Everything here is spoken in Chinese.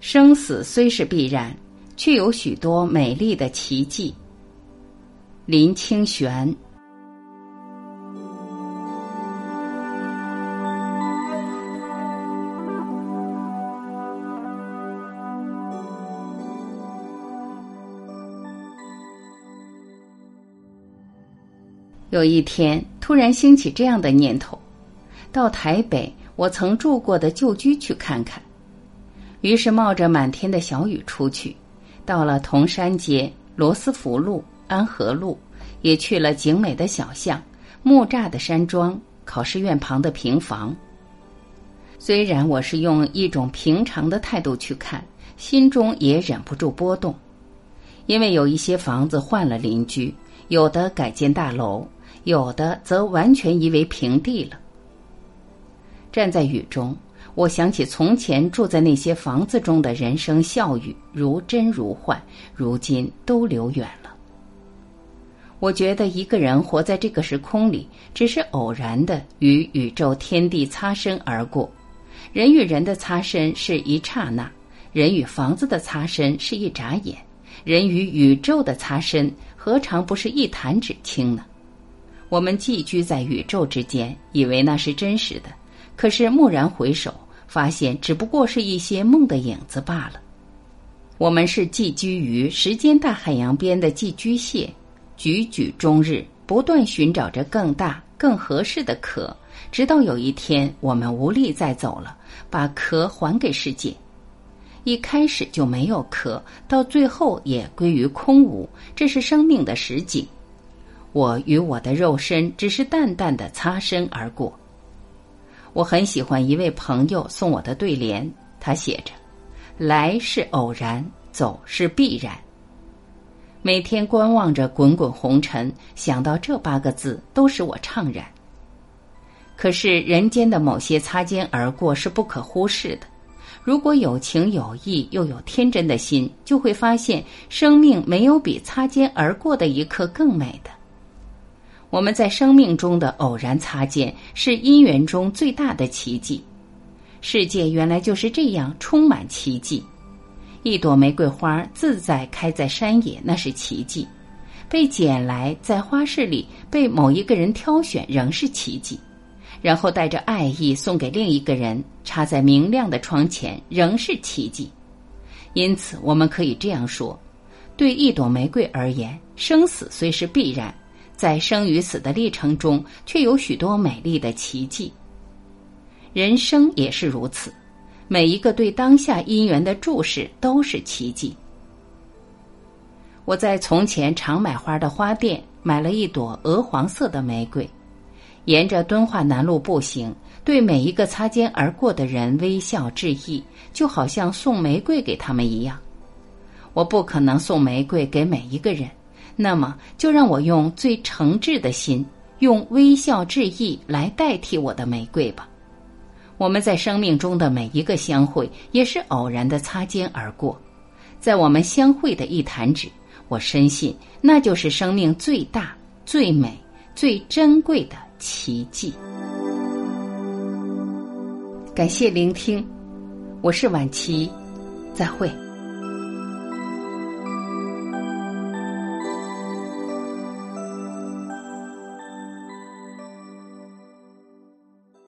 生死虽是必然，却有许多美丽的奇迹。林清玄。有一天，突然兴起这样的念头：到台北我曾住过的旧居去看看。于是冒着满天的小雨出去，到了铜山街、罗斯福路、安和路，也去了景美的小巷、木栅的山庄、考试院旁的平房。虽然我是用一种平常的态度去看，心中也忍不住波动，因为有一些房子换了邻居，有的改建大楼。有的则完全夷为平地了。站在雨中，我想起从前住在那些房子中的人生笑语，如真如幻，如今都流远了。我觉得一个人活在这个时空里，只是偶然的与宇宙天地擦身而过。人与人的擦身是一刹那，人与房子的擦身是一眨眼，人与宇宙的擦身何尝不是一弹指轻呢？我们寄居在宇宙之间，以为那是真实的，可是蓦然回首，发现只不过是一些梦的影子罢了。我们是寄居于时间大海洋边的寄居蟹，踽踽终日，不断寻找着更大、更合适的壳，直到有一天我们无力再走了，把壳还给世界。一开始就没有壳，到最后也归于空无，这是生命的实景。我与我的肉身只是淡淡的擦身而过。我很喜欢一位朋友送我的对联，他写着：“来是偶然，走是必然。”每天观望着滚滚红尘，想到这八个字，都使我怅然。可是人间的某些擦肩而过是不可忽视的。如果有情有义，又有天真的心，就会发现生命没有比擦肩而过的一刻更美的。我们在生命中的偶然擦肩，是因缘中最大的奇迹。世界原来就是这样充满奇迹。一朵玫瑰花自在开在山野，那是奇迹；被捡来在花市里被某一个人挑选，仍是奇迹。然后带着爱意送给另一个人，插在明亮的窗前，仍是奇迹。因此，我们可以这样说：对一朵玫瑰而言，生死虽是必然。在生与死的历程中，却有许多美丽的奇迹。人生也是如此，每一个对当下因缘的注视都是奇迹。我在从前常买花的花店买了一朵鹅黄色的玫瑰，沿着敦化南路步行，对每一个擦肩而过的人微笑致意，就好像送玫瑰给他们一样。我不可能送玫瑰给每一个人。那么，就让我用最诚挚的心，用微笑致意来代替我的玫瑰吧。我们在生命中的每一个相会，也是偶然的擦肩而过。在我们相会的一弹指，我深信那就是生命最大、最美、最珍贵的奇迹。感谢聆听，我是晚琪，再会。